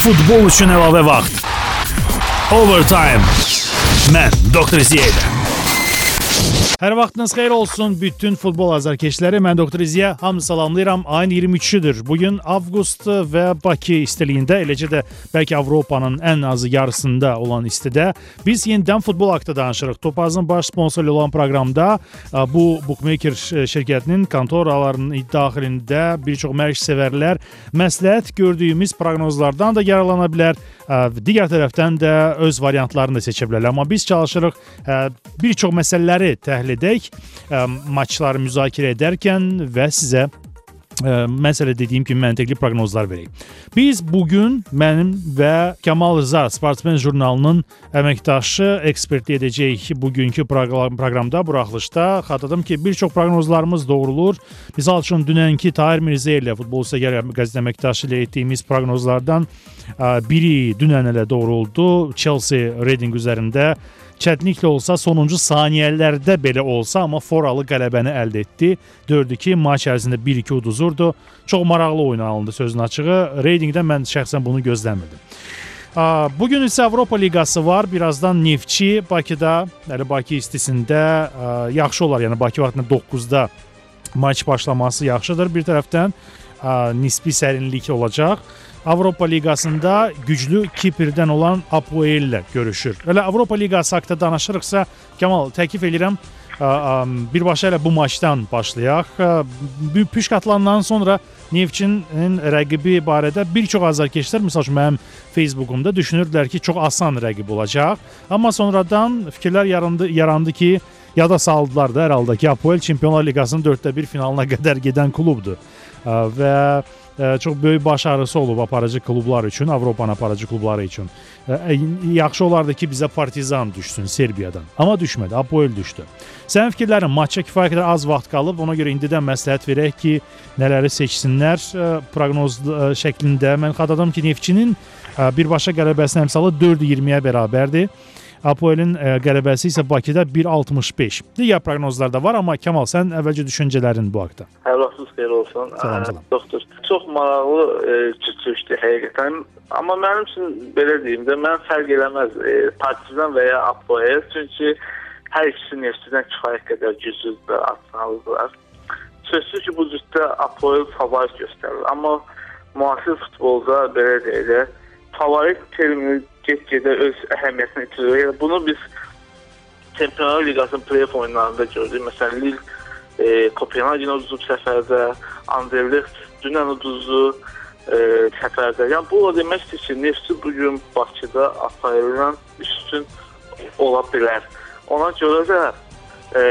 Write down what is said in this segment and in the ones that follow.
Futbol üçün əlavə vaxt. Overtime. Mən Doktor Ziyədə. Hər vaxtınız xeyir olsun bütün futbol azarkeşləri. Mən Doktor İziyə hamı salamlayıram. Ayın 23-üdür. Bu gün avqust və Bakı istiliyində, eləcə də bəlkə Avropanın ən azı yarısında olan istidə biz yenidən futbol haqqında danışırıq. Topazın baş sponsoru olan proqramda bu bookmaker şirkətinin kontoralarının daxilində bir çox məşqçivərlər məsləhət gördüyümüz proqnozlardan da yararlana bilər. Digər tərəfdən də öz variantlarını da seçə bilərlər. Amma biz çalışırıq bir çox məsələləri təhlil təhlil edək, maçları müzakirə edərkən və sizə ə, məsələ dediyim kimi məntiqli proqnozlar verək. Biz bu gün mənim və Kamal Rza Sportsmen jurnalının əməkdaşı ekspertlik edəcəyik bugünkü proqram, proqramda buraxılışda. Xatırladım ki, bir çox proqnozlarımız doğrulur. Misal üçün dünənki Tahir Mirzə ilə futbol səgər qəzet əməkdaşı ilə etdiyimiz proqnozlardan ə, biri dünən elə doğru oldu. Chelsea Reading üzərində çətinliklə olsa sonuncu saniyələrdə belə olsa, amma foralı qələbəni əldə etdi. 4-2 maç ərzində 1-2 uduzurdu. Çox maraqlı oyun alındı sözün açığı. Reytinqdə mən şəxsən bunu gözləmirdim. Bu gün isə Avropa Liqası var. Birazdan Neftçi Bakıda, yəni Bakı istisində yaxşı olar. Yəni Bakı vaxtında 9-da maç başlaması yaxşıdır. Bir tərəfdən nisbi sərinlik olacaq. Avropa Liqasında güclü Kiprdən olan Apoel ilə görüşür. Elə Avropa Liqası haqqında danışırıqsa, Kamal təklif edirəm birbaşa elə bu maçdan başlayaq. Püşk atılandan sonra Neftçinin rəqibi barədə bir çox azarkeşlər, məsəl üçün mənim Facebookumda düşünürdülər ki, çox asan rəqib olacaq. Amma sonradan fikirlər yarandı, yarandı ki, yada saldılar da hər halda ki, Apoel Çempionlar Liqasının 4də 1 finalına qədər gedən klubdur. Və çox böyük başarısı olub aparıcı klublar üçün, Avropanın aparıcı klubları üçün. Yaxşı olardı ki, bizə Partizan düşsün Serbiyadan. Amma düşmədi, Apoel düşdü. Sənin fikirlərin maçça kifayət qədər az vaxt qalıb, ona görə indidən məsləhət verək ki, nələri seçsinlər proqnoz şəklində. Mən xatırladım ki, Neftçinin birbaşa qələbəsinin əmsalı 4-20-yə bərabərdir. Apoelin qələbəsi isə Bakıda 1.65. Digər proqnozlar da var, amma Kamal sən əvvəlcə düşüncələrin bu haqqda. Hər vaxtınız xeyir olsun. Salam, salam. Doktor, çox maraqlı e, çıxışdı həqiqətən. Amma mənim üçün belə deyim də, mən fərq eləməz e, Partizan və ya Apoel, çünki hər ikisi Neftçidən kifayət qədər güclüdür, atmalıdırlar. Sözsüz ki, bu cütdə Apoel favorit göstərir. Amma müasir futbolda belə deyək, favorit termini get-gedə öz əhəmiyyətini itirir. Yəni bunu biz Çempionlar Liqasının play-off oyunlarında gördük. Məsələn, Lille e, Kopenhagen uduzub səfərdə, Anderlecht dünən uduzdu e, səfərdə. Yəni bu o deməkdir ki, Neftçi bu gün Bakıda Apoeldən üstün ola bilər. Ona görə də e,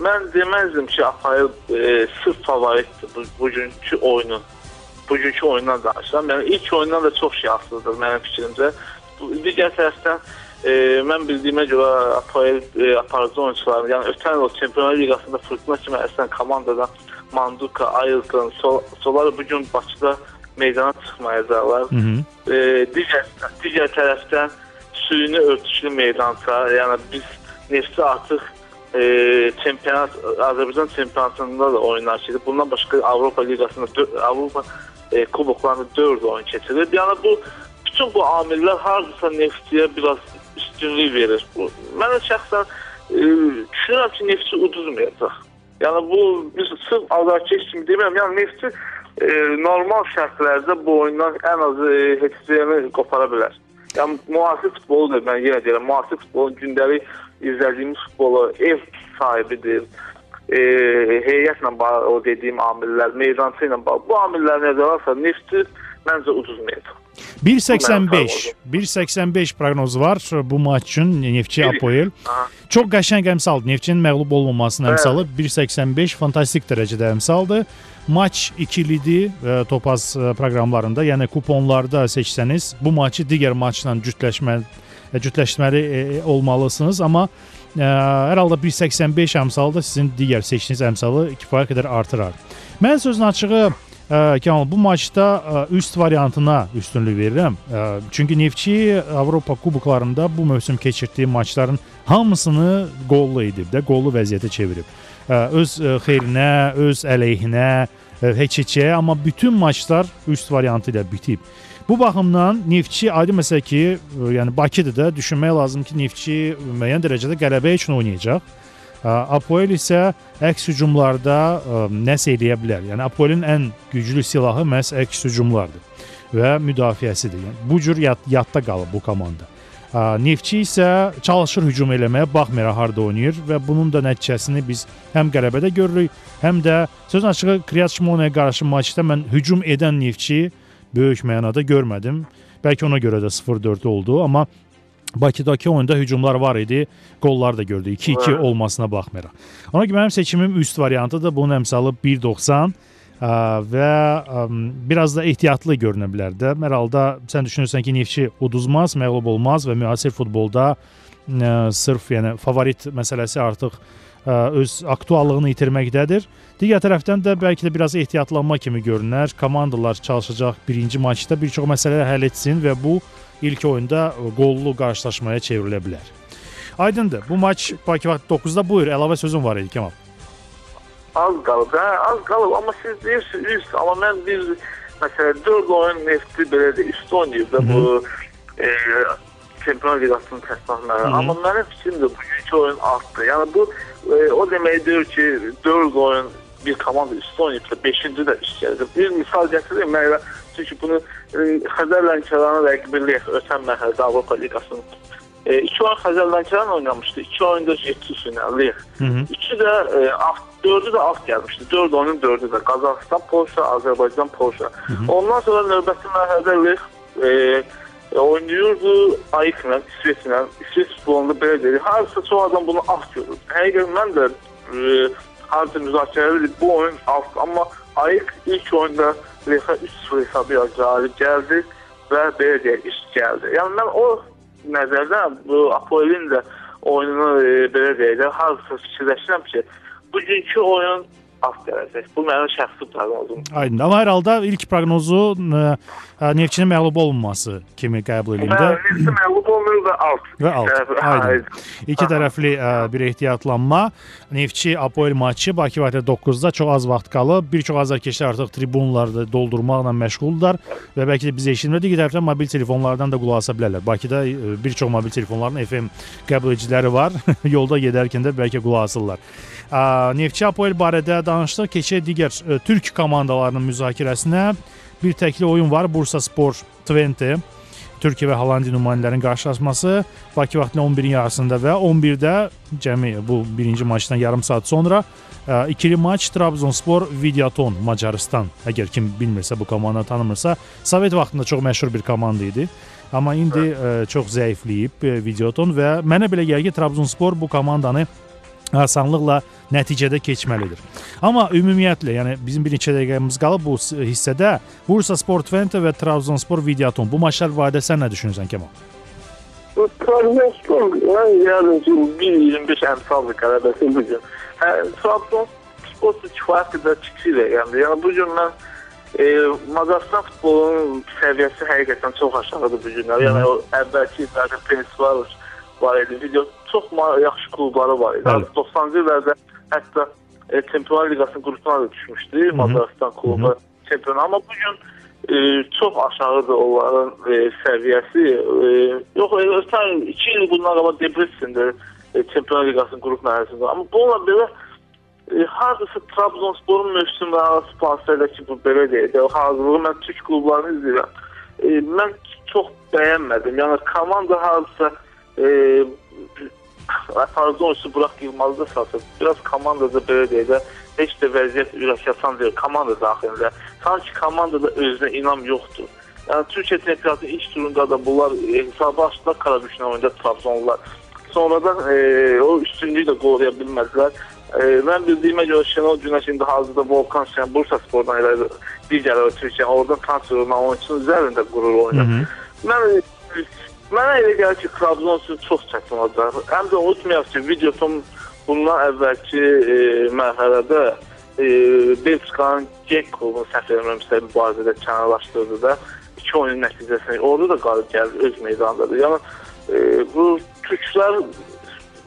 mən deməzdim ki, Apoel e, sırf favoritdir bu bugünkü oyunun. Bugünkü oyundan danışıram. Yəni ilk oyundan da çox şanssızdır mənim fikrimcə digər tərəfdən e, mən bildiyimə görə Apoel e, aparıcı oyunçuların, yəni ötən il Çempionlar Liqasında Fırtına kimi əslən komandadan Manduka, Ayrton, Sol Solar bu gün Bakıda meydana çıxmayacaqlar. Hı -hı. E, digər digər tərəfdən suyunu örtüşlü meydança, yəni biz Neftçi artıq e, çempionat Azərbaycan çempionatında da oyunlar keçirdi. Bundan başqa Avropa Liqasında Avropa e, kuboklarında 4 oyun keçirilib. Yəni bu bütün bu amillər hardasa neftçiyə biraz üstünlük verir. Bu mənə şəxsən e, düşünürəm ki, neftçi uduzmayacaq. Yəni bu biz sırf azarkeş kimi demirəm. Yəni neftçi e, normal şərtlərdə bu oyundan ən azı e, heç qopara bilər. Yəni müasir futbolu da mən yenə deyirəm, müasir futbolun gündəlik izlədiyimiz futbolu ev sahibidir. E, heyətlə bağlı o dediyim amillər, meydançı ilə bağlı. Bu amillər nəzərə alsa neftçi məncə uduzmayacaq. 1.85 1.85 proqnozu var bu maç üçün Neftçi Apoel. Çox qəşəng əmsaldır. Neftçinin məğlub olmamasının əmsalı 1.85 fantastik dərəcədə əmsaldır. Maç ikilidir e, Topaz e, proqramlarında, yəni kuponlarda seçsəniz bu maçı digər maçla cütləşməli e, cütləşməli olmalısınız, amma hər halda 1.85 əmsalı da sizin digər seçdiyiniz əmsalı kifayət qədər artırar. Mən sözün açığı Kamal bu maçda üst variantına üstünlük verirəm. Çünki Neftçi Avropa kuboklarında bu mövsüm keçirdiyi maçların hamısını qollu edib də, qollu vəziyyətə çevirib. Öz xeyrinə, öz əleyhinə e, heç-heçəyə, amma bütün maçlar üst variantı ilə bitib. Bu baxımdan Neftçi aydın məsələ ki, e, yəni Bakıda da düşünmək lazım ki, Neftçi müəyyən dərəcədə qələbə üçün oynayacaq. Apoel isə əks hücumlarda ə, nəsə eləyə bilər. Yəni Apoelin ən güclü silahı məhz əks hücumlardır və müdafiəsidir. Yəni bu cür yad, yadda qalıb bu komanda. Neftçi isə çalışır hücum eləməyə, baxmayaraq harda oynayır və bunun da nəticəsini biz həm qələbədə görürük, həm də sözün açığı Kriyat Şmonaya qarşı maçda mən hücum edən Neftçi böyük mənada görmədim. Bəlkə ona görə də 0-4 oldu, amma Bakıdakı oyunda hücumlar var idi, qollar da gördü 2-2 olmasına baxmayaraq. Ona görə mənim seçimim üst variantıdır. Bunun əmsalı 1.90 və biraz da ehtiyatlı görünə bilər də. Hər halda sən düşünürsən ki, Neftçi uduzmaz, məğlub olmaz və müasir futbolda ə, sırf yəni favorit məsələsi artıq ə, öz aktuallığını itirməkdədir. Digər tərəfdən də bəlkə də biraz ehtiyatlanma kimi görünər. Komandalar çalışacaq birinci maçda bir çox məsələlər həll etsin və bu ilk oyunda qollu qarşılaşmaya çevrilə bilər. Aydındır. Bu maç Bakı vaxt 9-da buyur. Əlavə sözün var idi Kemal. Az qalıb, hə, az qalıb. Amma siz deyirsiniz üst, amma mən bir məsələn 4 oyun nefti belə də üst oynayıb da bu e, Çempionlar Liqasının təsdiqatları. Amma mənim fikrimcə bugünkü oyun artdı. Yəni bu e, o deməkdir ki, 4 oyun bir komanda üst oynayıbsa 5-ci də üst gələcək. Bir misal gətireyim mən çünki bunu e, Xəzər Lənkəranı rəqibləyə ötən mərhələdə Avropa Liqasının e, iki oyun Xəzər Lənkəran oynamışdı. İki oyunda 7 finallıyıq. İki də e, alt, dördü də alt gəlmişdi. 4 oyunun dördü də Qazaxıstan, Polşa, Azərbaycan, Polşa. Ondan sonra növbəti mərhələdə Lex e, e, oynayırdı Ayıqla, İsveçlə. İsveç futbolunda belə deyil. Harasa çox adam bunu alt görür. Həqiqətən mən də e, harca müzakirə edirdik. Bu oyun alt, amma Ayıq ilk oyunda Lexə 3-0 hesabı ilə qalib gəldi və belə deyək, üst gəldi. Yəni mən o nəzərdən bu Apoelin də oyununu e, belə deyək də hazırsa fikirləşirəm ki, bugünkü oyun az gələcək. Bu mənim şəxsi proqnozumdur. Aydın. Amma hər halda ilk proqnozu ə, Neftçinin məğlub olunması kimi qəbul edildi. Neftçi məğlub olunur və alt. Və alt. Aydın. İki tərəfli ə, bir ehtiyatlanma. Neftçi Apoel maçı Bakı vaxtı 9-da çox az vaxt qalıb. Bir çox azarkeşlər artıq tribunları doldurmaqla məşğuldurlar və bəlkə də biz eşitmir. Digər tərəfdən mobil telefonlardan da qulaq asa bilərlər. Bakıda ə, bir çox mobil telefonların FM qəbul ediciləri var. Yolda gedərkən də bəlkə qulaq asırlar. Neftçi Apoel barədə danışdıq. Keçək digər ə, türk komandalarının müzakirəsinə. Bir təkli oyun var. Bursa Spor Twente. Türkiyə və Hollandiya nümayəndələrinin qarşılaşması Bakı vaxtı 11-in yarısında və 11-də cəmi bu birinci maçdan yarım saat sonra ə, ikili maç Trabzonspor Videoton Macarıstan. Əgər kim bilmirsə bu komandanı tanımırsa, Sovet vaxtında çox məşhur bir komanda idi. Amma indi ə, çox zəifləyib ə, Videoton və mənə belə gəlir ki, Trabzonspor bu komandanı asanlıqla nəticədə keçməlidir. Amma ümumiyyətlə, yəni bizim bir neçə dəqiqəmiz qalıb bu hissədə Bursa Sport Twente və Trabzonspor Videoton bu maçlar barədə sən nə düşünürsən Kemal? Bu Trabzonspor mən ki 1.25 əmsallı qələbəsi bu gün. Hə, Trabzonspor kifayət qədər kiçik rəqəmdir. Yəni bu gün mən e, Macaristan futbolunun səviyyəsi həqiqətən çox aşağıdır bu günlər. Yəni o əvvəlki illərdə Pensvaros var idi. Video çox yaxşı klubları var idi. 90-cı illərdə hətta e, Çempionlar Liqasının qrupuna da düşmüşdü Macaristan klubu çempion. Amma bu gün e, çox aşağıdır onların e, səviyyəsi. E, yox, e, ötən 2 il bundan qabaq Debrecen-də e, Çempionlar Liqasının qrup mərhələsində. Amma bununla belə e, hardasa Trabzonsporun mövsümü arası pasiyədə ki, bu belə deyək. O hazırlığı mən türk klublarını izləyirəm. E, mən çox bəyənmədim. Yəni komanda hardasa e, Tarzan oyuncusu Burak Yılmaz'da satır. Biraz komandada belə deyək də heç də vəziyyət ürəkyasan deyil komanda daxilində. Sanki komandada özünə inam yoxdur. Yəni Türkiyə çempionatının ilk turunda da bunlar e, hesabı açdılar Karabüşlə oyunda Trabzonlular. Sonradan e, o üstünlüyü də qoruya bilmədilər. E, mən bildiyimə görə Şenol Günəş indi hazırda Volkan Şen Bursa Spordan elə digər Türkiyə oradan transfer olunan oyunçunun üzərində qurur oynayır. Mən Mənə elə gəlir ki, Trabzon üçün çox çətin olacaq. Həm də unutmayaq ki, videoton bundan əvvəlki e, mərhələdə e, Belçikanın Gek klubunu səhv eləmirəmsə mübarizədə kənarlaşdırdı da iki oyunun nəticəsində orada da qalib gəldi öz meydanındadır. Yəni e, bu türklər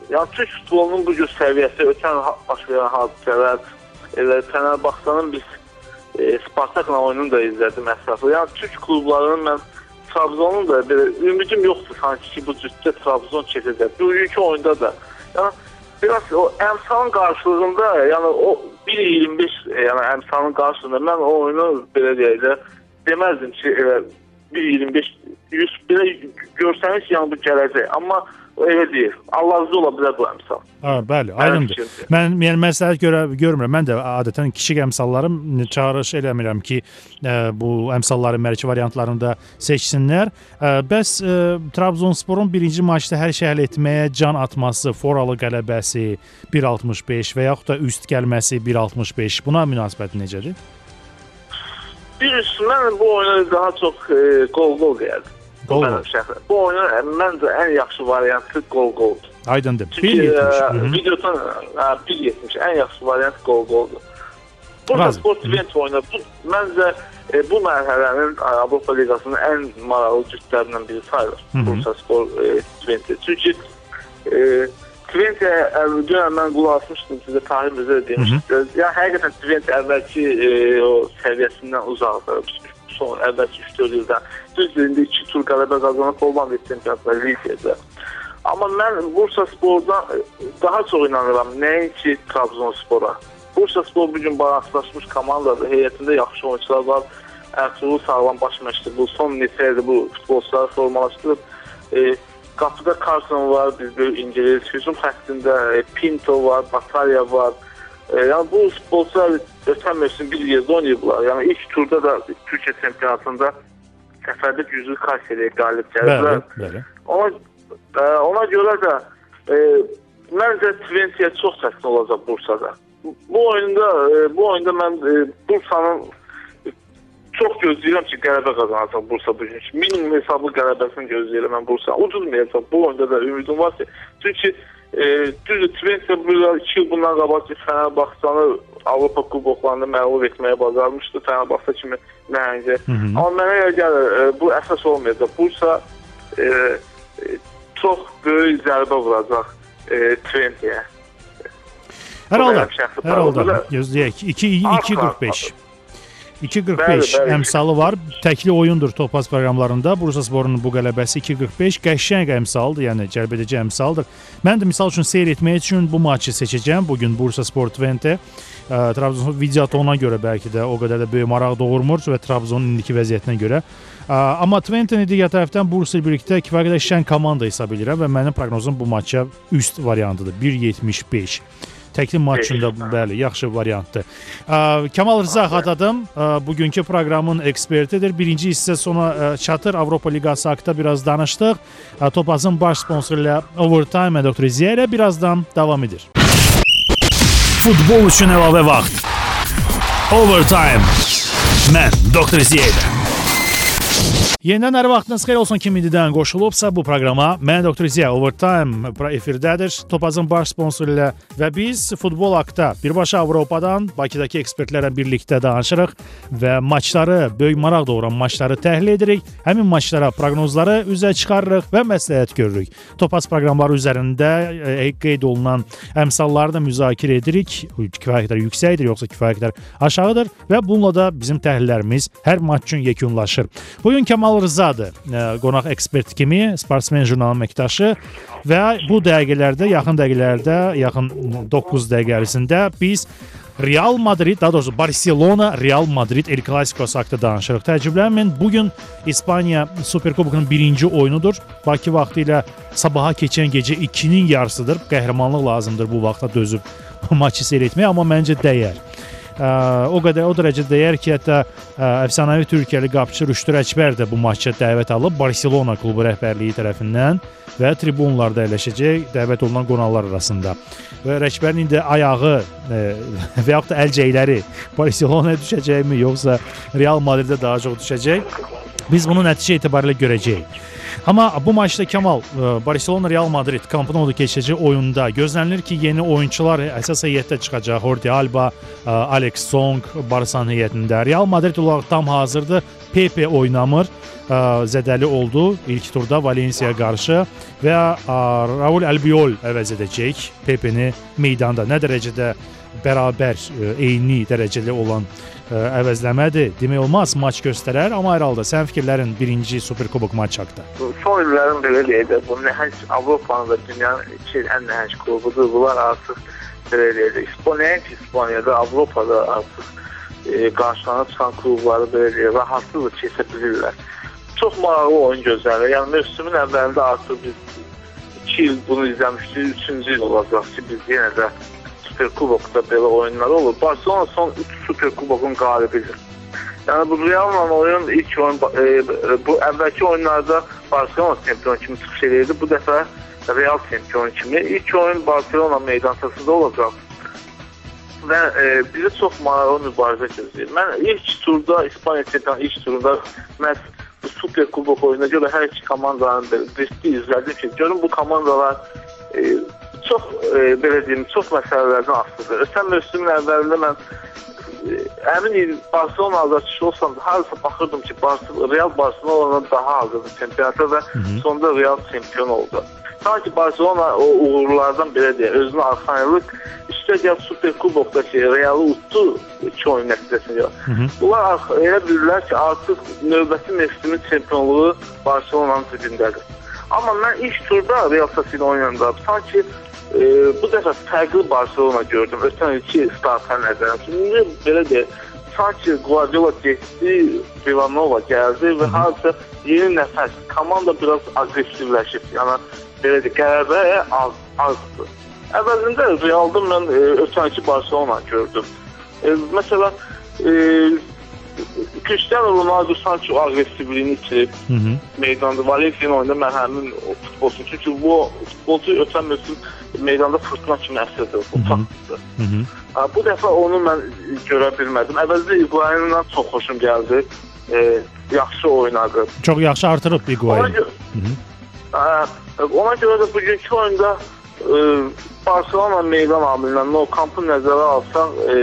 yəni türk futbolunun bu cür səviyyəsi ötən baş verən hadisələr elə Fenerbahçenin biz e, Spartakla oyununu da izlədim ətraflı. Yəni türk klublarının mən Trabzonun da belə ümidim yoxdur sanki ki bu cütdə Trabzon keçəcək. Bugünkü oyunda da. Yəni biraz o əmsalın qarşılığında, yəni o 1.25 yəni əmsalın qarşılığında mən o oyunu belə deyək də deməzdim ki, elə 1.25 100 belə görsəniz yəni bu gələcək. Amma o elə deyil. Allah'ızı ola bilər bu əmsal. Ha, bəli, aydındır. Mən yəni məsləhət görə görmürəm. Mən də adətən kiçik əmsallarım çağırış eləmirəm ki, ə, bu əmsalları mərkəzi variantlarında seçsinlər. Ə, bəs ə, Trabzonsporun birinci maçda hər şey həll etməyə can atması, foralı qələbəsi 1.65 və yaxud da üst gəlməsi 1.65 buna münasibəti necədir? Bir üst mən bu oyuna daha çox e, gol-gol gəldi. Şəxsən. Bu oyunun məncə ən yaxşı variantı gol-goldur. Aydındır. Çünki 1.70. videodan 1.70 ən yaxşı variant gol-goldur. Burada sport event oyunu bu məncə e, bu mərhələnin e, Avropa Liqasının ən maraqlı cütlərindən biri sayılır. Bursa Spor e, Twente. Çünki e, Twente əvvəlcə mən qulaq asmışdım sizə Tahir Mirzə də demişdim. Yəni həqiqətən Twente əvvəlki e, o səviyyəsindən uzaqdır. Son əvvəlki 3-4 ildən. Düzdür, indi 2 tur qələbə qazanıb olmadı çempionatda ligdə. Amma mən Bursa Spordan e, daha çox inanıram nəinki Trabzonspora. Bursa Spor bu gün baraklaşmış komandadır. Heyətində yaxşı oyunçular var. Ertuğrul sağlam baş məşqçi. Bu son neçə ildir bu futbolçuları formalaşdırıb. E, qapıda Carson var, biz bir İngiliz. Hücum xəttində e, Pinto var, Batalya var. E, yəni bu futbolçular ötən mövsüm bir yerdə oynayıblar. Yəni ilk turda da Türkiyə çempionatında səfərdə güclü Kayseriyə qalib gəldilər. Bəli, bəli. Ona e, ona görə də e, məncə Twente çox çətin olacaq Bursada. Bu- Bu oyunda e, bu oyunda mən e, Bursanın çox gözləyirəm ki, qələbə qazanacaq Bursa bu gün. Minimum hesablı qələbəsini gözləyirəm mən Bursa. Udulmayacaq. Bu oyunda da ümidim var ki, çünki e, düzdür Twente burada 2 il bundan qabaq ki, Fenerbahçanı Avropa kuboklarında məğlub etməyə bacarmışdı. Fenerbahçe kimi nəhəngə. Amma mənə elə gəlir e, bu əsas olmayacaq. Bursa e, e, çox böyük zərbə vuracaq e, Twente'yə. Hər halda, hər halda gözləyək. 2 Az 2.45. 2.45 Bəli, bəli. əmsalı var. Təkli oyundur Topaz proqramlarında. Bursa Sporunun bu qələbəsi 2.45 qəşəng əmsaldır, yəni cəlbedici əmsaldır. Mən də misal üçün seyr etmək üçün bu maçı seçəcəm. Bu gün Bursa Spor Twente Trabzon videotona görə bəlkə də o qədər də böyük maraq doğurmur və Trabzonun indiki vəziyyətinə görə. Ə, Amma Twente-ni digər tərəfdən Bursa birlikdə kifayət qədər şən komanda hesab edirəm və mənim proqnozum bu maça üst variantıdır. 1.75. Təkli maçında bəli, yaxşı variantdır. Ə, Kamal Rza Xatadım bugünkü proqramın ekspertidir. Birinci hissə sona ə, çatır. Avropa Liqası haqqında biraz danışdıq. Topazın baş sponsoru ilə Overtime Dr. Ziya ilə birazdan davam edir. Futbol üçün əlavə vaxt. Overtime. Mən Dr. Ziya ilə. Yenidən hər vaxtınız xeyir olsun kim indidən qoşulubsa bu proqrama mən Dr. Ziya Overtime efirdədir. Topazın baş sponsoru ilə və biz futbol haqqında birbaşa Avropadan Bakıdakı ekspertlərlə birlikdə danışırıq və maçları, böyük maraq doğuran maçları təhlil edirik. Həmin maçlara proqnozları üzə çıxarırıq və məsləhət görürük. Topaz proqramları üzərində e, qeyd olunan əmsalları da müzakirə edirik. Kifayət qədər yüksəkdir, yoxsa kifayət qədər aşağıdır və bununla da bizim təhlillərimiz hər maç üçün yekunlaşır. Bu gün Kamal Rızadır, e, qonaq ekspert kimi, Sportsmen jurnalının əməkdaşı və bu dəqiqələrdə, yaxın dəqiqələrdə, yaxın 9 dəqiqə ərzində biz Real Madrid, daha doğrusu Barcelona, Real Madrid El Clasico'su haqqında danışırıq. Təəccüblənməyin, bu gün İspaniya Superkubokunun birinci oyunudur. Bakı vaxtı ilə sabaha keçən gecə 2-nin yarısıdır. Qəhrəmanlıq lazımdır bu vaxta dözüb maçı seyr etməyə, amma məncə dəyər. O qədər o dərəcədə dəyər ki, hətta əfsanəvi Türkiyəli qapıçı Rüştü Rəçbər də bu maça dəvət alıb Barselona klubu rəhbərliyi tərəfindən və tribunlarda əyləşəcək dəvət olunan qonaqlar arasında. Və Rəçbərin indi ayağı ə, və yaxud da əlcəkləri Barselonaya düşəcəkmi, yoxsa Real Madridə daha çox düşəcək? Biz bunu nəticə etibarilə görəcəyik. Amma bu maçda Kamal ə, Barcelona Real Madrid Camp Nou-da keçəcək oyunda gözlənilir ki, yeni oyunçular əsas heyətdə çıxacaq. Jordi Alba, ə, Alex Song Barsanın heyətində. Real Madrid olaraq tam hazırdır. Pepe oynamır. Ə, zədəli oldu ilk turda Valencia qarşı və Raul Albiol əvəz edəcək Pepeni meydanda. Nə dərəcədə bərabər ə, eyni dərəcəli olan ə, əvəzləmədir. Demək olmaz, maç göstərər, amma hər halda sənin fikirlərin birinci Superkubok maçı haqqında. Son illərin belə deyək də, bu nəhəng Avropanın və dünyanın iki ən nəhəng klubudur. Bunlar artıq belə deyək də, İspaniya, İspaniyada, Avropada artıq e, qarşılarına çıxan klubları belə deyək, rahatlıqla keçə bilirlər. Çox maraqlı oyun gözlənilir. Yəni mövsümün əvvəlində artıq biz 2 il bunu izləmişdik, 3-cü il olacaq ki, biz yenə də Superkubokda belə oyunlar olur. Barselona son 3 Superkubokun qalibidir. Yəni bu Real'la oyun ilk oyun e, bu əvvəlki oyunlarda Barselona çempion kimi çıxış edirdi. Bu dəfə Real çempion kimi. İlk oyun Barselona meydançasında olacaq. Və e, bizi çox maraqlı mübarizə gözləyir. Mən ilk turda İspaniya çempionu ilk turda məhz bu Super Kubok oyununa görə hər iki komandanın riski izlədim ki, görün bu komandalar e, çox e, belə deyim, çox məsələlərdən asılıdır. Ötən mövsümün əvvəlində mən e, əmin Barcelona azarçısı olsam harasa baxırdım ki, Barcelona, Real Barcelona daha hazırdı çempionata və Hı -hı. sonda Real çempion oldu. Sanki Barcelona o uğurlardan belə deyək, özünə arxayınlıq üstəgəl Super Kubokdakı Realı utdu iki oyun nəticəsində. Bunlar elə bilirlər ki, artıq növbəti mövsümün çempionluğu Barcelonanın cibindədir. Amma mən ilk turda Real Sociedad oynayanda sanki e, bu dəfə fərqli Barcelona gördüm. Ötən ilki startdan nəzərən. İndi belə deyək, sanki Guardiola getdi, Villanova gəldi və harca yeni nəfəs, komanda biraz aqressivləşib. Yəni belə deyək, qələbə az azdır. Əvvəlində Realda mən e, ötənki Barcelona gördüm. E, məsələn, e, Cristiano Ronaldo sanki o aqressivliyini itirib meydanda Valencia oyunda mən həmin futbolçu çünki bu futbolçu ötən mövsüm meydanda fırtına kimi əsirdi, faktdır. Bu dəfə onu mən görə bilmədim. Əvvəldə Higuain'dan çox xoşum gəldi. E, yaxşı oynadı. Çox yaxşı artırıb Higuain. Ona görə, ona görə də bugünkü oyunda e, Barcelona meydan amilindən No Camp'ı nəzərə alsaq, e,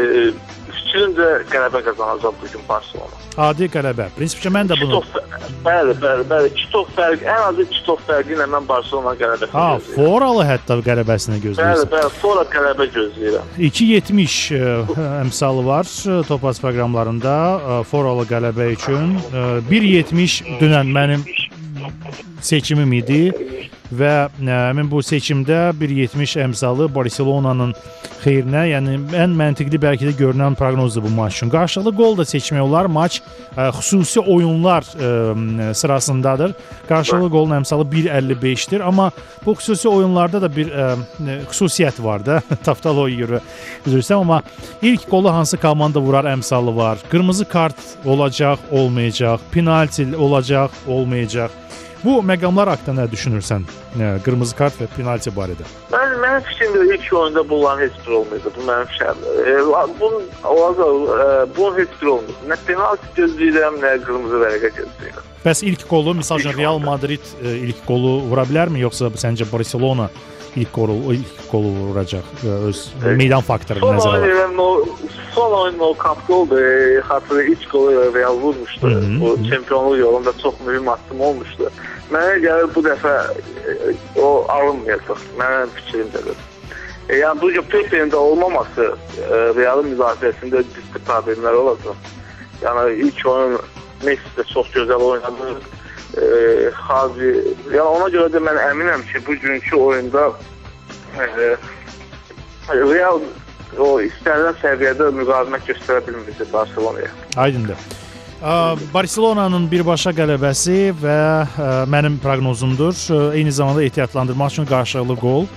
fikrimcə qələbə qazanacaq bu gün Barcelona. Adi qələbə. Prinsipcə mən də bunu Bəli, bəli, bəli. 2 top fərq, ən azı 2 top fərqi ilə mən Barcelona qələbəsi Ha, foralı hətta qələbəsini Bəli, gözləyirsən. bəli, sonra qələbə gözləyirəm. 2.70 ə, əmsalı var ə, Topaz proqramlarında ə, foralı qələbə üçün. Ə, 1.70 dünən mənim seçimim idi və ə, mən bu seçimdə 1.70 əmsalı Barselonanın xeyrinə, yəni ən məntiqli bəlkə də görünən proqnozdur bu maç üçün. Qarşılıqlı gol da seçmək olar. Maç ə, xüsusi oyunlar ə, sırasındadır. Qarşılıqlı golun əmsalı 1.55-dir, amma bu xüsusi oyunlarda da bir ə, xüsusiyyət var da. Taftaloya görə üzr istəyirəm, amma ilk qolu hansı komanda vurar əmsalı var. Qırmızı kart olacaq, olmayacaq, penalti olacaq, olmayacaq. Bu məqamlar haqqında nə düşünürsən? Qırmızı kart və penalti barədə? Mən mənim fikrimdə ilk oyunda bunların heç biri olmayacaq. Bu mənim fikrim. E, olacaq, e, bunun heç biri olmayacaq. Nə penalti gözləyirəm, nə qırmızı vərəqə gözləyirəm. Bəs ilk qolu, məsəl üçün Real Madrid e, ilk qolu vura bilərmi yoxsa səncə Barcelona ilk qolu ilk qolu vuracaq e, öz meydan faktorunu nəzərə alıb? Son oyun, son oyun o kampda oldu. E, hatırlı ilk qolu Real vurmuşdu. Hı -hı. Bu çempionluq yolunda çox mühüm addım olmuşdu. Mənə gəlir bu dəfə e, o alınmayacaq. Mənim fikrimdədir. E, yəni bu Pepe'nin də olmaması e, Real'ın müdafiəsində ciddi problemlər olacaq. Yəni ilk oyun Messi də çox gözəl oynadı. E, Xavi, yəni ona görə də mən əminəm ki, bugünkü oyunda e, Real o istənilən səviyyədə müqavimət göstərə bilməyəcək Barselonaya. Aydındır. Barselonanın birbaşa qələbəsi və ə, mənim proqnozumdur. Eyni zamanda ehtiyatlandırmaq üçün qarşılıqlı qol.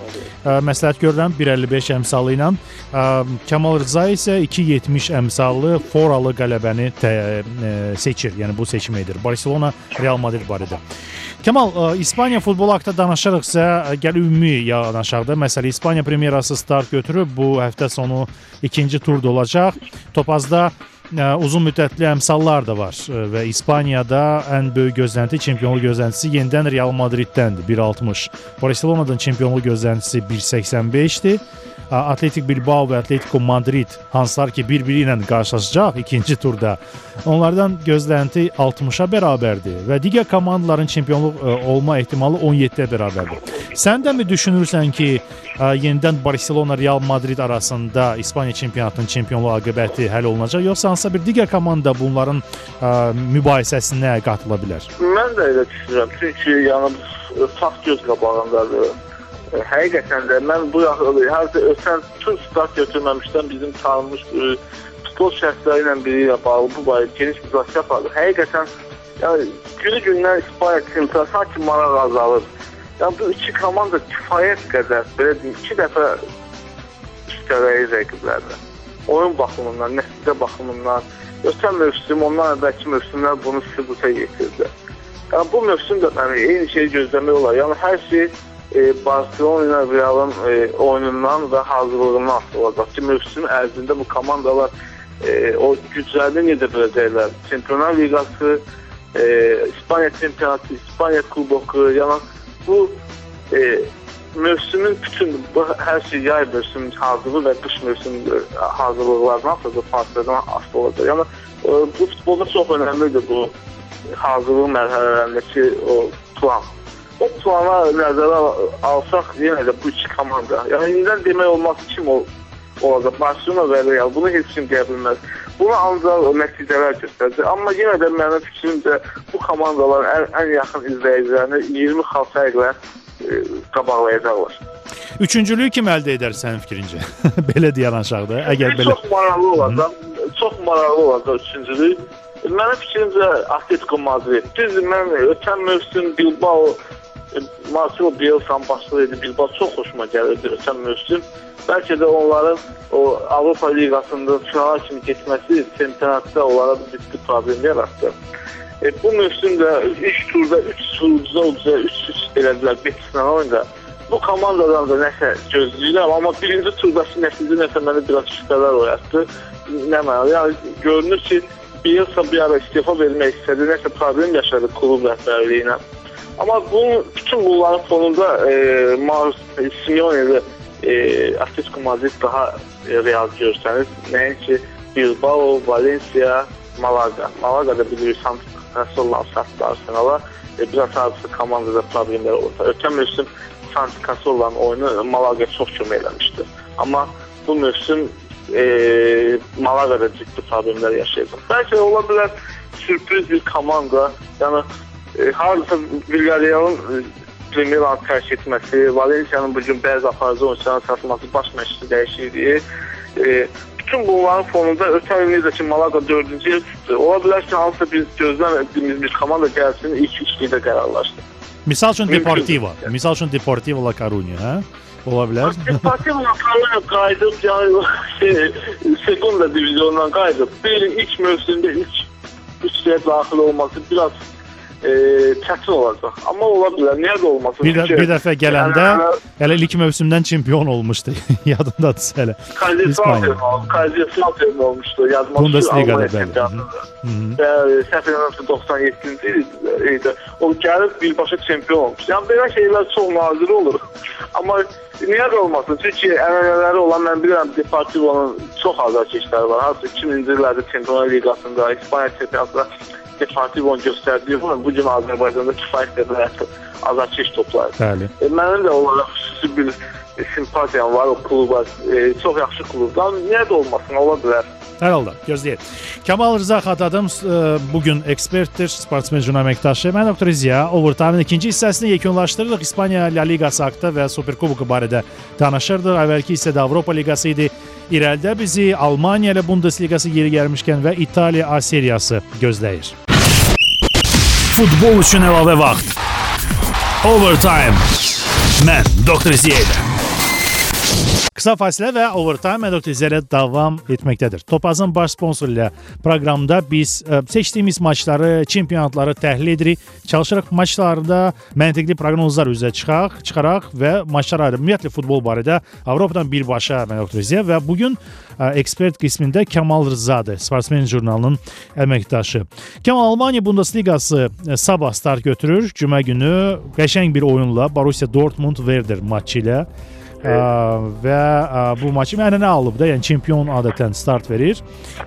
Məsləhət görürəm 1.55 əmsalı ilə. Ə, Kamal Rza isə 2.70 əmsallı foralı qələbəni tə, ə, seçir. Yəni bu seçim edir. Barselona Real Madrid barədə. Kamal, ə, İspaniya futbolu haqqında danışırıqsa, gəl ümumi yanaşaq da. Məsələn, İspaniya Premyerası start götürüb bu həftə sonu ikinci turda olacaq. Topazda uzun müddətli əmsallar da var və İspaniyada ən böyük gözlənti çempionluq gözləntisi yenidən Real Madriddəndir 1.60. Barcelonadan çempionluq gözləntisi 1.85-dir. Atletik Bilbao və Atletico Madrid hansılar ki bir-biri ilə qarşılaşacaq ikinci turda. Onlardan gözlənti 60-a bərabərdir və digər komandaların çempionluq ə, olma ehtimalı 17-yə bərabərdir. Sən də mi düşünürsən ki, ə, yenidən Barselona Real Madrid arasında İspaniya çempionatının çempionluq aqibəti həll olunacaq yoxsa hansısa bir digər komanda bunların ə, mübahisəsinə qatıla bilər? Mən də elə düşünürəm. Çünki yəni fakt göz qabağındadır. Həqiqətən də mən bu hər ötən bütün start götürməmişdən bizim tanınmış e, futbol şəxsləri ilə biri ilə bağlı bu barədə geniş müzakirə apardı. Həqiqətən yəni günü-gündən İspaniya çempionatı sanki maraq azalır. Yəni bu iki komanda kifayət qədər belə deyim, iki dəfə üstələyir rəqiblərinə. Oyun baxımından, nəticə baxımından ötən mövsüm, ondan əvvəlki mövsümlər bunu sübuta yetirdi. Yəni bu mövsüm də yəni eyni şeyi gözləmək olar. Yəni hər şey e, Barcelona Realın e, oyunundan və hazırlığından olacaq ki, mövsüm ərzində bu komandalar e, o güclərini necə biləcəklər. Çempionlar Liqası, e, İspaniya çempionatı, İspaniya kuboku, yəni bu e, mövsümün bütün bu hər şey yay mövsümünün hazırlığı və qış mövsümünün hazırlıqlarından asılı fasilədən asılı olacaq. Yəni e, bu futbolda çox önəmlidir bu hazırlıq mərhələlərindəki o plan. O plana nəzərə alsaq yenə də bu iki komanda. Yəni indidən demək olmaz kim o olacaq. Barcelona və Real bunu heç kim deyə bilməz. Bunu ancaq nəticələr göstərəcək. Amma yenə də mənim fikrimcə bu komandaların ən, ən yaxın izləyicilərini 20 xal fərqlə e, qabaqlayacaqlar. Üçüncülüyü kim əldə edər sənin fikrincə? belə deyən aşağıda. Əgər belə çox maraqlı olacaq. Çox maraqlı olacaq üçüncülük. Mənim fikrimcə Atletico Madrid. Düzdür, mən ötən mövsüm Bilbao e, Marcelo Bielsa başlayırdı. Bilbao çox xoşuma gəlirdi ötən mövsüm. Bəlkə də onların o Avropa Liqasında finala kimi getməsi çempionatda onlara ciddi problem yaratdı. E, bu mövsüm də ilk turda 3 ucuza ucuza 3-3 elədilər Betislə oyunda. Bu komandadan da nəsə gözləyirəm, amma birinci turdakı nəticə nəsə mənə biraz şübhələr oyatdı. Nə mənalı? Yəni görünür ki, Bielsa bir ara istefa vermək istədi, nəsə problem yaşadı klub rəhbərliyi ilə. Amma bu bütün bunların fonunda e, Marus Simeone ilə e, Atletico Madrid daha e, real görsənir. Nəinki Bilbao, Valencia, Malaga. Malaga da bilirik Santos Casolla satdı Arsenala. E, biraz hardasa komandada problemlər oldu. Ötən mövsüm Santos Casollanın oyunu Malaga çox kömək eləmişdi. Amma bu mövsüm e, Malaga'da ciddi problemlər yaşayacaq. Bəlkə də ola bilər sürpriz bir komanda, yəni e, hardasa Villarreal'ın Premier League tərk etməsi, Valencia'nın bu gün bəzi aparıcı oyunçuların satılması baş məşqçi dəyişikliyi, e, bütün bunların fonunda ötən il necə ki Malaga 4-cü yer tutdu. Ola bilər ki, hansısa biz gözləmədiyimiz bir komanda gəlsin, ilk üçlükdə qərarlaşdı. Misal üçün Deportivo, misal üçün Deportivo La Coruña, hə? Ola bilər. Deportivo La Coruña qayıdıb, yəni şey, sekunda divizyondan qayıdıb. Bir ilk mövsümdə ilk üçlüyə daxil olması biraz e, çətin olacaq. Amma ola bilər. Niyə də olmasın? Bir, də, bir dəfə gələndə hələ ilk mövsümdən çempion olmuşdu. Yadındadır hələ. Kaiserslautern olmuşdu. Yazması Bundesliga-da bəli. Səhv eləmirəmsə 97-ci ildə o gəlib birbaşa çempion olmuş. Yəni belə şeylər çox nadir olur. Amma niyə olmasın? Çünki ənənələri olan mən bilirəm Deportivo-nun çox azarkeşləri var. Hansı 2000-ci illərdə Çempionlar Liqasında, İspaniya çempionatında Deportivo-nun göstərdiyi bu, bu gün Azərbaycanda kifayət qədər azarkeş toplar. Bəli. E, mənim də onlara xüsusi bir simpatiyam var o kluba. E, çox yaxşı klubdan. Niyə də olmasın? Ola bilər. Hər halda gözləyək. Kamal Rıza Xatadım bu gün ekspertdir, sportsmen jurnal əməkdaşı. Mən doktor Ziya Overtime-ın ikinci hissəsini yekunlaşdırdıq. İspaniya La Liqası haqqında və Superkuboku barədə danışırdıq. Əvvəlki hissədə Avropa Liqası idi. İrəlidə bizi Almaniya ilə Bundesliqası yeri gəlmişkən və İtaliya A seriyası gözləyir. Futbol üçün əlavə vaxt. Overtime. Mən doktor Ziya. Qısa fasilə və overtime izləri davam etməkdədir. Topazın baş sponsoru ilə proqramda biz ə, seçdiyimiz maçları, çempionatları təhlil edirik. Çalışırıq maçlarda məntiqli proqnozlar üzrə çıxaq, çıxaraq və maçlar ayrı ümumiyyətlə futbol barədə Avropadan birbaşa izləri və bu gün ekspert qismində Kamal Rızadır, Sportsmen jurnalının əməkdaşı. Kamal Almaniya Bundesliqası sabah start götürür. Cümə günü qəşəng bir oyunla Borussia Dortmund Werder maçı ilə və ə, bu maçı ənənə alıb da, yəni çempion adətən start verir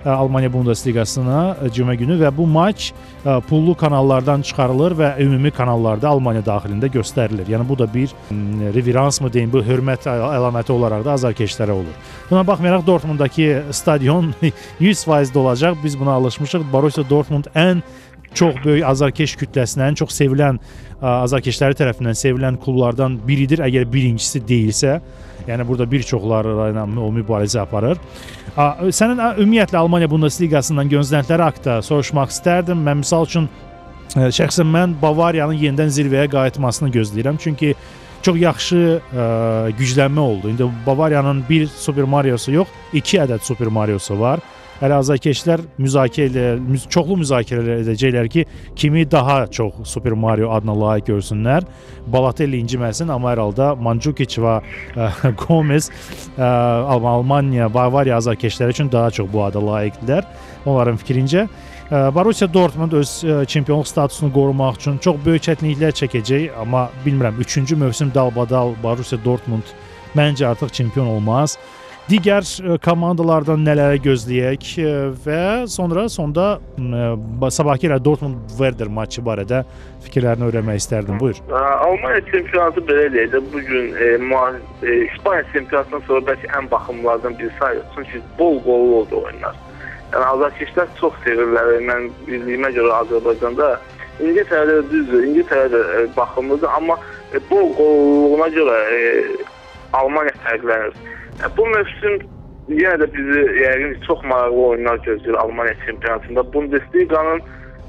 ə, Almaniya Bundesliqasına ə, cümə günü və bu maç pullu kanallardan çıxarılır və ümumi kanallarda Almaniya daxilində göstərilir. Yəni bu da bir m, reverans mı deyim, bu hörmət əl- əlaməti olaraq da azarkeşlərə olur. Buna baxmayaraq Dortmunddakı stadion 100% dolacaq. Biz buna alışmışıq. Borussia Dortmund ən çox böyük azarkeş kütləsinə, ən çox sevilən ə, azarkeşləri tərəfindən sevilən klublardan biridir, əgər birincisi deyilsə. Yəni burada bir çoxları ilə o mübarizə aparır. Sənin ümumiyyətlə Almaniya Bundesliqasından gözləntiləri haqqında soruşmaq istərdim. Mən misal üçün ə, şəxsən mən Bavariyanın yenidən zirvəyə qayıtmasını gözləyirəm. Çünki çox yaxşı ə, güclənmə oldu. İndi Bavariyanın bir Super Mario'su yox, 2 ədəd Super Mario'su var. Hələ azarkeşlər müzakirə çoxlu müzakirələr edəcəklər ki, kimi daha çox Super Mario adına layiq görsünlər. Balatelli inciməsin, amma hər halda Mandzukic və ə, Gomez ə, Almaniya, Bavariya azarkeşləri üçün daha çox bu ada layiqdirlər. Onların fikrincə Ə, Borussia Dortmund öz çempionluq statusunu qorumaq üçün çox böyük çətinliklər çəkəcək, amma bilmirəm 3-cü mövsüm dalbadal Borussia Dortmund məncə artıq çempion olmaz. Digər ə, komandalardan nələrə gözləyək ə, və sonra sonda ə, sabahkı ilə Dortmund Werder matçı barədə fikirlərini öyrənmək istərdim. Buyur. Almaniya çempionatı belə deyək də bu gün e, e, İspaniya çempionatından sonra bəlkə ən baxımlardan biri sayılır. Çünki bol qollu oldu oyunlar. Yəni azarkeşlər çox sevirlər. Mən bildiyimə görə Azərbaycanda İngiltərədə də düzdür, İngiltərədə e, baxımlıdır, amma e, bol qolluğuna görə e, Almaniya fərqlənir. Bu mövsüm yenə də bizi yəqin çox maraqlı oyunlar gözləyir Almaniya çempionatında. Bundesliqanın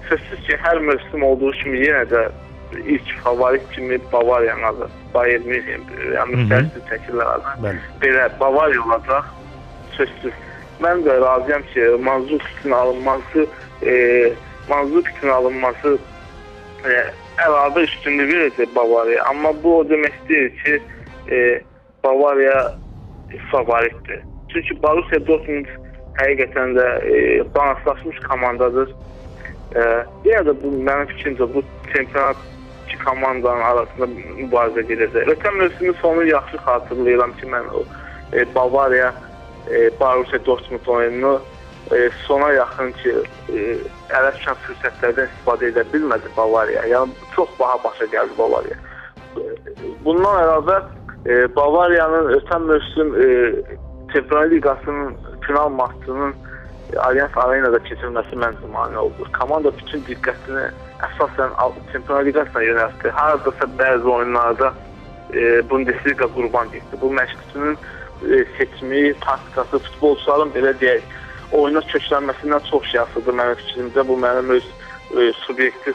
sözsüz ki, hər mövsüm olduğu kimi yenə də ilk favorit kimi Bavariyanın adı. Bayern Münhen, yəni müstəsna çəkirlər adı. Belə Bavariya olacaq sözsüz. Mən də razıyam ki, Manzukiçin alınması, e, Manzukiçin alınması e, əlavə üstünlük verəcək Bavariya. Amma bu o demək deyil ki, e, Bavariya favoritdir. Çünki Borussia Dortmund həqiqətən də e, balanslaşmış komandadır. E, yenə də bu mənim fikrimcə bu çempionat iki komandanın arasında mübarizə gedəcək. Ötən mövsümün sonu yaxşı xatırlayıram ki, mən o e, Bavariya e, Borussia Dortmund oyununu e, sona yaxın ki, e, ələ düşən fürsətlərdən istifadə edə bilmədi Bavariya. Yəni çox baha başa gəldi Bavariya. E, Bundan əlavə e, Bavariyanın ötən mövsüm e, Çempionlar Liqasının final maçının e, Allianz Arenada keçirilməsi məncə mane oldu. Komanda bütün diqqətini əsasən Al- Çempionlar Liqasına yönəltdi. Hardasa bəzi oyunlarda e, Bundesliga qurban getdi. Bu məşqçinin e, seçimi, taktikası, futbolçuların belə deyək, oyuna köklənməsindən çox şey asılıdır mənim fikrimcə. Bu mənim öz e, subyektiv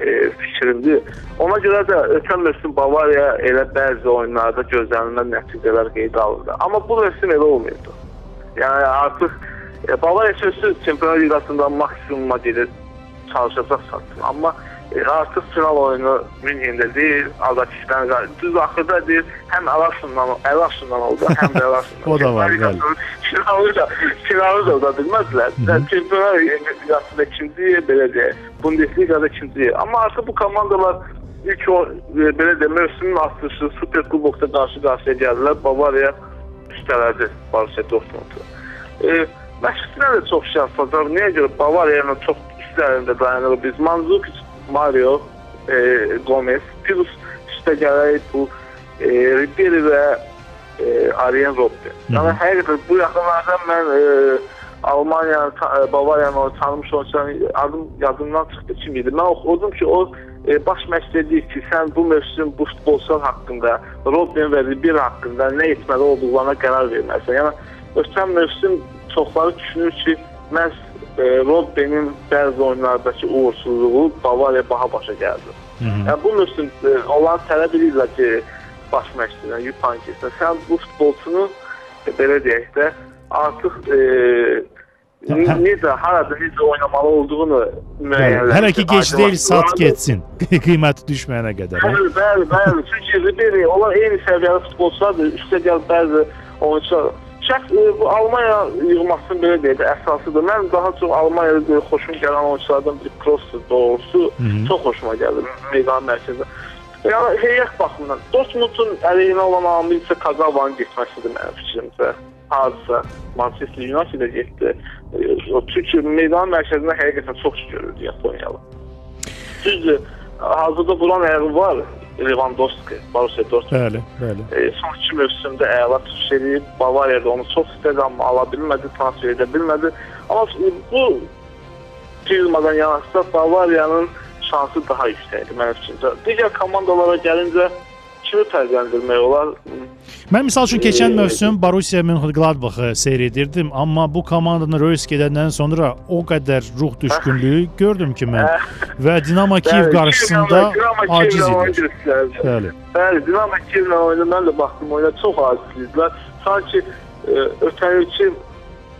e, fikrimdir. Ona görə də ötən mövsüm Bavariya elə bəzi oyunlarda gözlənilməz nəticələr qeydə alındı. Amma bu mövsüm elə olmayıb. Yəni artıq e, Bavariya sözsüz Çempionlar Liqasında maksimuma gedir çalışacaq satsın. Amma e, artıq final oyunu Münhendə deyil, Azərbaycan. Düz axırda deyil, həm Əlaşundan, Əlaşundan oldu, həm də Əlaşundan. O da var, bəli. Finalı da, finalı da uza bilmədilər. Yəni Çempionlar Liqasında ikinci, belə deyək, Bundesliqada ikinci. Amma artıq bu komandalar ilk o e, belə də mövsümün açılışı Super Kubokda qarşı-qarşıya gəldilər. Bavariya üstələdi Borussia Dortmundu. E, Məşqçilə də çox yapacaq. Niyə görə Bavariya ilə çox üstlərində dayanır biz. Mandzukic, Mario, e, Gomez, gələrək bu e, Ribery və e, Arjen Robben. Yəni həqiqətən bu yaxınlarda mən e, Almaniya, ta- e, Bavariyanın o tanınmış oyunçuların adım yadımdan çıxdı kim idi. Mən oxudum ki, o e, baş məşqçi ki, sən bu mövsüm bu futbolçular haqqında, Robben və Ribery haqqında nə etməli olduqlarına qərar verməlisən. Yəni ötən mövsüm çoxları düşünür ki, məhz e, Robbenin bəzi oyunlardakı uğursuzluğu Bavariya baha başa gəldi. Hı -hı. Yəni bu mövsüm e, onlar tələb edirlər ki, baş məşqçidən Yupan. Sən bu futbolçunu e, belə deyək də artıq e, necə, harada necə oynamalı olduğunu müəyyənləşdir. Hələ ki gec deyil, sat getsin. Qiyməti düşməyənə qədər. Bəli, bəli, bəli. Çünki Ribery, onlar eyni səviyyəli futbolçulardır. Üstə gəl bəzi oyunçular. Şəxs e, bu Almaniya yığmasının belə deyək də əsasıdır. Mən daha çox Almaniyada xoşum gələn oyunçulardan biri Kroosdur doğrusu. hı. Çox xoşuma gəldi meydan mərkəzində. Yəni heyət baxımından Dortmundun əleyhinə olan amil isə Kazalvanın getməsidir mənim fikrimcə. Hadisə Manchester United-ə getdi. E, O çünki meydan mərkəzində həqiqətən çox iş görürdü Yaponiyalı. Düzdür, hazırda bulan ayağı var Lewandowski, Borussia Dortmund. Bəli, bəli. E, son iki mövsümdə əla çıxış edib, Bavariyada onu çox istədi, amma ala bilmədi, transfer edə bilmədi. Amma bu prizmadan yanaşsa Bavariyanın şansı daha yüksəkdir mənim fikrimcə. Digər komandalara gəlincə kimi fərqləndirmək olar? Mən misal üçün keçən mövsüm Borussia Mönchengladbach-ı seyr edirdim, amma bu komandanın röys gedəndən sonra o qədər ruh düşkünlüyü gördüm ki mən və Dinamo Kiyev qarşısında aciz idi. Bəli. Bəli, Dinamo Kiyevlə oynadı. Mən də baxdım oyuna çox acizdirlər. Sanki e, ötən ilki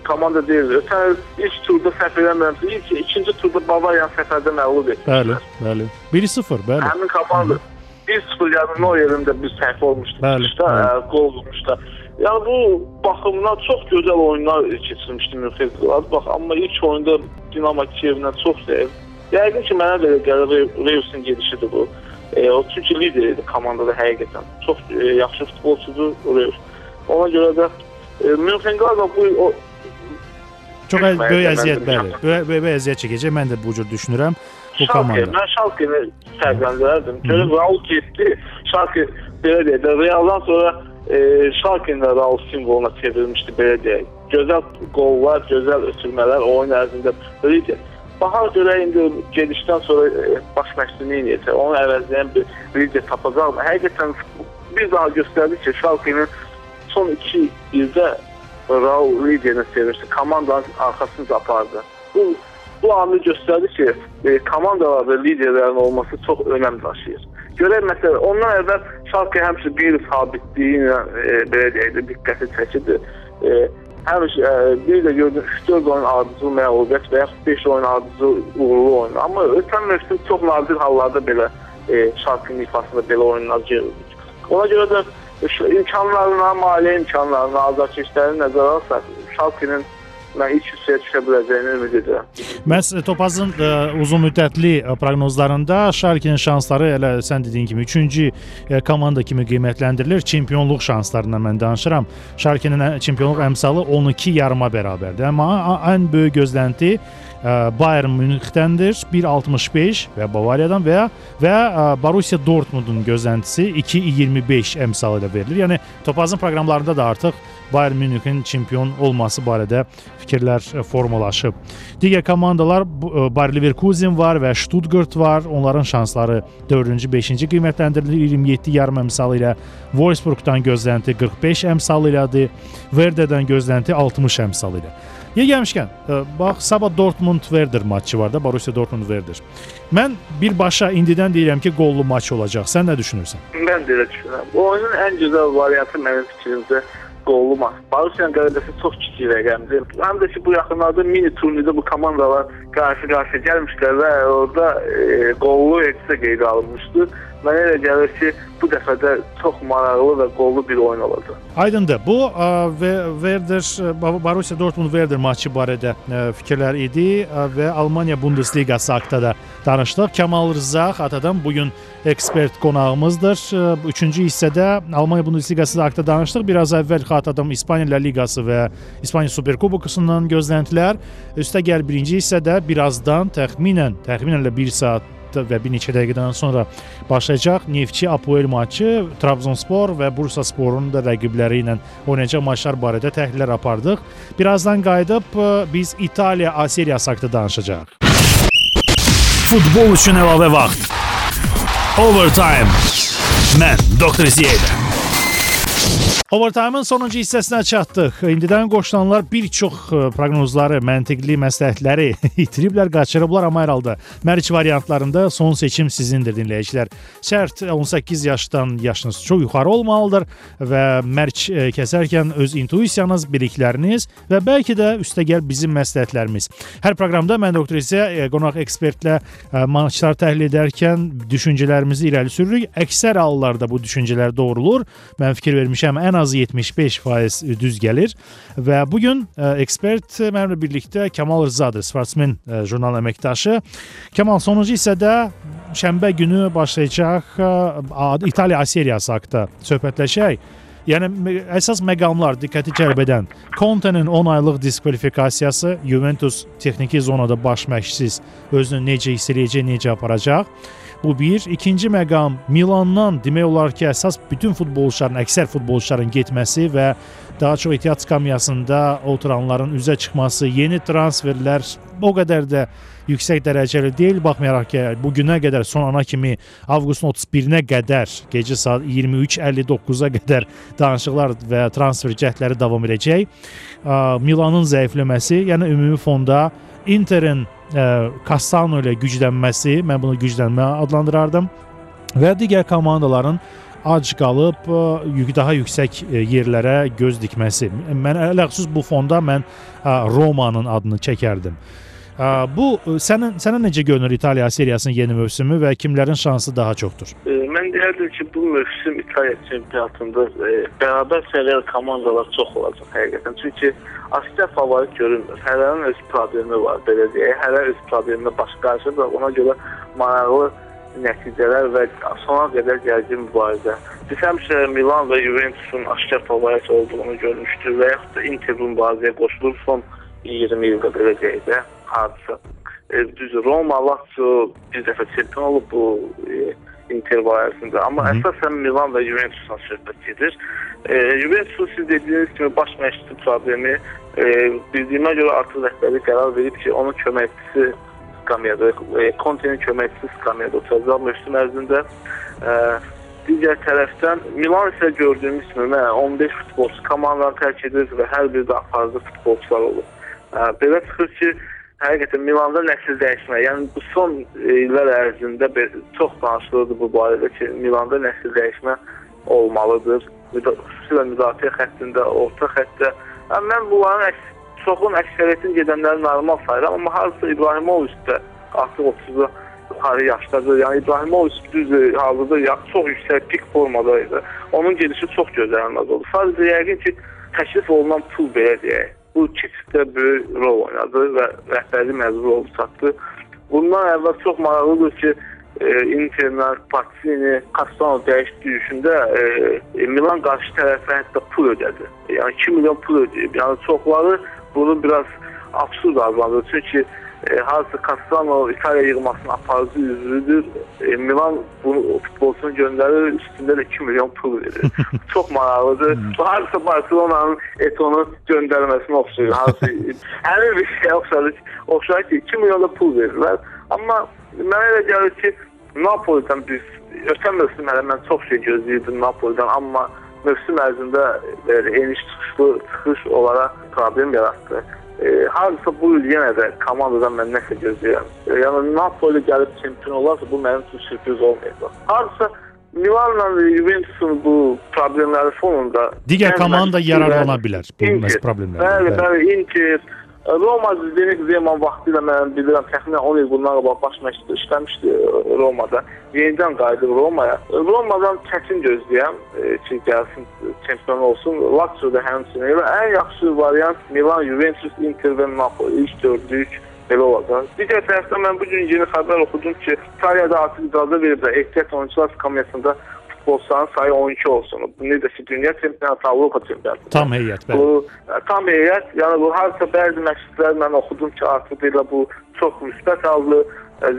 komanda deyil. Ötən il ilk turda səhv eləmirəmsə, ilk ikinci turda Bavariyanı səfərdə məğlub etdi. Bəli, bəli. 1-0, bəli. Həmin komanda 1-0 yəni o yerində bir səhv olmuşdu. Bəli, İşte, bəli. ə, qol vurmuşdu. Yəni bu baxımdan çox gözəl oyunlar keçirmişdi Mönchengladbach, amma ilk oyunda Dinamo Kiyevlə çox zəif. Yəqin ki, mənə də elə gəlir Reusin gedişidir bu. E, o çünki lider idi komandada həqiqətən. Çox e, yaxşı futbolçudur Reus. Ona görə də e, Mönchengladbach bu o Çox Düşməyəcək, böyük mən əziyyət, də bəli. düşünürəm. Böyük, böyük əziyyət çəkəcək. Mən də bu cür düşünürəm bu Şalke, komanda. mən Şalke'ni fərqləndirərdim. Görə Raul getdi. Şalke belə deyək də Realdan sonra e, Şalke'nin də Raul simvoluna çevrilmişdi belə deyək. Gözəl qollar, gözəl ötürmələr oyun ərzində lider. Bahar görə indi gedişdən sonra e, baş məşqçini eləyəcək. Onu əvəzləyən bir lider tapacaq. Həqiqətən bir daha göstərdi ki, Şalke'nin son 2 ildə Raul liderini sevirdi. Komandanın arxasınca apardı. Bu bu amil göstərdi ki, e, komandalarda liderlərin olması çox önəm daşıyır. Görək məsələn, ondan əvvəl Şalke həmişə qeyri-sabitliyi ilə e, belə deyək də diqqəti çəkirdi. E, həmişə e, bir də gördüm 3-4 oyun ardıcıl məğlubiyyət və yaxud 5 oyun ardıcıl uğurlu oyun. Amma ötən mövsüm çox nadir hallarda belə e, Şalke'nin ifasında belə oyunlar görürdük. Ona görə də imkanlarına, maliyyə imkanlarına, azarkeşlərini nəzərə alsaq, Şalke'nin mən ilk hissəyə düşə biləcəyini ümid edirəm. Məhz Topazın ə, uzun müddətli ə, proqnozlarında Şalkenin şansları elə sən dediyin kimi 3-cü ə, komanda kimi qiymətləndirilir. Çempionluq şanslarından mən danışıram. Şalkenin çempionluq əmsalı 12 yarıma bərabərdir. Amma ən böyük gözlənti ə, Bayern Münixdəndir 1.65 və Bavariyadan və və ə, Borussia Dortmundun gözləntisi 2.25 əmsalı ilə verilir. Yəni Topazın proqramlarında da artıq Bayern Münixin çempion olması barədə fikirlər ə, formalaşıb. Digər komandalar ə, Bayer Leverkusen var və Stuttgart var. Onların şansları 4-cü, 5-ci qiymətləndirilir 27 yarım əmsalı ilə. Wolfsburgdan gözlənti 45 əmsalı ilədir. Werderdən gözlənti 60 əmsalı ilə. Yer gəlmişkən, ə, bax sabah Dortmund Werder matçı var da, Borussia Dortmund Werder. Mən birbaşa indidən deyirəm ki, qollu matç olacaq. Sən nə düşünürsən? Mən də elə düşünürəm. Oyunun ən gözəl variantı mənim fikrimcə qollu maç. Borussia'nın qələbəsi çox kiçik rəqəmdir. Həm də ki bu yaxınlarda mini turnirdə bu komandalar qarşı-qarşıya gəlmişlər və orada e, qollu eksisə qeydə alınmışdı. Mənə elə gəlir ki, bu dəfə də çox maraqlı və qollu bir oyun olacaq. Aydındır. Bu və Werder Ba- Borussia Dortmund Werder matçı barədə ə, fikirlər idi və Almaniya Bundesligası haqqında da danışdıq. Kamal Rza Atadan bu gün ekspert qonağımızdır. Ə, bu Üçüncü hissədə Almaniya Bundesligası haqqında danışdıq. Biraz əvvəl Atadan İspaniya La Liqası və İspaniya Superkubokusundan gözləntilər. Üstəgəl birinci hissədə birazdan təxminən təxminən elə 1 saat və bir neçə dəqiqədən sonra başlayacaq Neftçi Apoel matçı, Trabzonspor və Bursasporun da rəqibləri ilə oynayacaq maçlar barədə təhlillər apardıq. Birazdan qayıdıb ə, biz İtaliya A seriyası haqqında danışacağıq. Futbol üçün əlavə vaxt. Overtime. Mən Dr. Ziyədə. Overtime-ın sonuncu hissəsinə çatdıq. İndidən qoşulanlar bir çox ə, proqnozları, məntiqli məsləhətləri itiriblər, qaçırıblar, amma hər halda mərc variantlarında son seçim sizindir dinləyicilər. Şərt 18 yaşdan yaşınız çox yuxarı olmalıdır və mərc ə, kəsərkən öz intuisiyanız, bilikləriniz və bəlkə də üstəgəl bizim məsləhətlərimiz. Hər proqramda mən doktor isə ə, qonaq ekspertlə ə, maçlar təhlil edərkən düşüncələrimizi irəli sürürük. Əksər hallarda bu düşüncələr doğrulur. Mən fikir vermişəm, ən azı 75% düz gəlir və bu gün ekspert mənimlə birlikdə Kamal Rzadır, sportsmen jurnal əməkdaşı. Kamal sonuncu hissədə şənbə günü başlayacaq İtaliya A seriyası haqqında söhbətləşək. Yəni əsas məqamlar diqqəti cəlb edən Conte'nin 10 aylıq diskvalifikasiyası, Juventus texniki zonada baş məşqsiz özünü necə hiss edəcək, necə aparacaq. Bu bir. İkinci məqam Milandan demək olar ki, əsas bütün futbolçuların, əksər futbolçuların getməsi və daha çox ehtiyat skamyasında oturanların üzə çıxması, yeni transferlər o qədər də yüksək dərəcəli deyil, baxmayaraq ki, bu günə qədər son ana kimi avqustun 31-nə qədər gecə saat 23:59-a qədər danışıqlar və transfer cəhdləri davam edəcək. Milanın zəifləməsi, yəni ümumi fonda Interin Cassano ilə güclənməsi, mən bunu güclənmə adlandırardım və digər komandaların ac qalıb daha yüksək yerlərə göz dikməsi. Mən ələxüsus bu fonda mən Romanın adını çəkərdim. Bu sənin sənə necə görünür İtaliya seriyasının yeni mövsümü və kimlərin şansı daha çoxdur? Mən deyərdim ki, bu mövsüm İtaliya çempionatında bərabər səviyyəli komandalar çox olacaq həqiqətən. Çünki Astiya favorit görünmür. Hərənin öz problemi var, belə deyək. Hərə öz probleminə baş qarşıdır və ona görə maraqlı nəticələr və sona qədər gərgin mübarizə. Biz həmişə Milan və Juventusun aşkar favorit olduğunu görmüşdük və yaxud da Inter mübarizəyə qoşulur son 20 ildə belə deyək də hadisə. E, düz Roma, Lazio bir dəfə çempion olub bu e, Inter barəsində, amma Hı -hı. əsasən Milan və Juventusdan söhbət gedir. E, Juventus siz dediyiniz kimi baş məşqçi problemi e, bildiyimə görə artıq rəhbərlik qərar verib ki, onun köməkçisi skamyada, e, Conte'nin köməkçisi skamyada oturacaq mövsüm ərzində. E, digər tərəfdən Milan isə gördüyümüz kimi 15 futbolçu komandanı tərk edir və hər birdə aparıcı futbolçular olur. E, belə çıxır ki, həqiqətən Milanda nəsil dəyişmə, yəni bu son illər ərzində çox danışılırdı bu barədə ki, Milanda nəsil dəyişmə olmalıdır. Xüsusilə müdafiə xəttində, orta xəttdə. Yəni, mən bunların əks çoxun əksəriyyətin gedənləri normal sayıram, amma harısa İbrahimovic də artıq 30-da yuxarı yaşdadır. Yəni İbrahimovic düz hazırda ya, çox yüksək pik formada idi. Onun gedişi çox gözlənilməz oldu. Sadəcə yəqin ki, təklif olunan pul belə deyək. Bu keçiddə böyük rol oynadı və rəhbərlik məcbur oldu çatdı. Bundan əvvəl çox maraqlıdır ki, e, Interlər, Pazzini, Castano dəyişdirişində e, Milan qarşı tərəfə hətta pul ödədi. Yəni 2 milyon pul ödəyib. Yəni çoxları bunu biraz absurd adlandırır. Çünki e, hazır Cassano İtaliya yığmasının aparıcı üzvüdür. E, Milan bu futbolçunu göndərir, üstündə də 2 milyon pul verir. Çox maraqlıdır. Bu harısa Barcelona'nın Eto'nu göndərməsinə oxşayır. Harısa həmin bir şey oxşayır. Oxşayır ki, 2 milyon da pul verirlər. Amma mənə elə gəlir ki, Napoli'dən biz ötən mövsüm hələ mən çox şey gözləyirdim Napoli'dən, amma mövsüm ərzində belə eniş çıxışlı çıxış olaraq problem yaratdı. E, hardasa bu il yenə də komandadan mən nəsə gözləyirəm. E, yəni Napoli gəlib çempion olarsa bu mənim üçün sürpriz olmayacaq. Hardasa Milanla Juventusun bu problemləri fonunda digər komanda yararlana bilər bu Inter, problemlərdən. Bəli, bəli, Inter Roma Zdenek Zeman vaxtı ilə mən bilirəm təxminən 10 il bundan qabaq baş məşqçi işləmişdi e, Romada. Yenidən qayıdıb Romaya. Romadan çətin gözləyəm e, ki, gəlsin çempion olsun. Lazio da həmçinin və ən yaxşı variant Milan, Juventus, Inter və Napoli ilk dördlük belə olacaq. Digər tərəfdən mən bu gün yeni xəbər oxudum ki, İtaliyada artıq icazə veriblər ehtiyat oyunçular skamyasında futbolçuların sayı 12 olsun. Bu necə ki, dünya çempionatı, Avropa çempionatı. Tam heyət, bəli. Bu tam heyət, yəni bu harca bəzi məşqçilər mən oxudum ki, artıq belə bu çox müsbət aldı.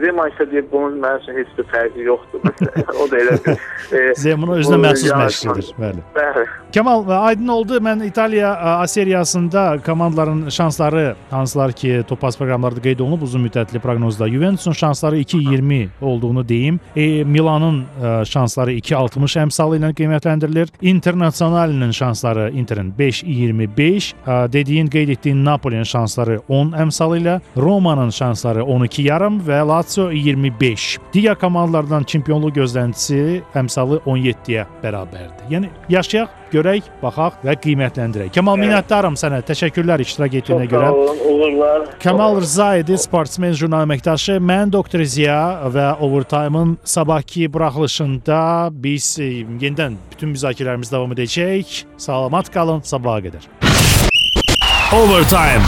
Zeman isə deyir bunun mənim üçün heç bir fərqi yoxdur. o da elə bir. E, Zeman özünə məxsus məşqçidir, bəli. Bəli. Kemal, aydın oldu. Mən İtaliya A seriyasında komandaların şansları hansılar ki, topaz proqramlarda qeyd olunub uzun müddətli proqnozda. Juventusun şansları 2.20 olduğunu deyim. E, Milanın e, şansları 2.60 əmsalı ilə qiymətləndirilir. Internasionalinin şansları Interin 5.25, e, dediyin qeyd etdiyin Napolinin şansları 10 əmsalı ilə, Romanın şansları 12 yarım və Lazio 25. Digər komandalardan çempionluq gözləntisi əmsalı 17-yə bərabərdir. Yəni yaşayaq, görək, baxaq və qiymətləndirək. Kamal Evet. minnətdaram sənə. Təşəkkürlər iştirak etdiyinə Çox görə. sağ olun, uğurlar. Kamal Rzaidi, sportsmen jurnal əməkdaşı, mən Doktor Ziya və Overtime-ın sabahki buraxılışında biz e, yenidən bütün müzakirələrimiz davam edəcək. Salamat qalın, sabaha qədər. Overtime.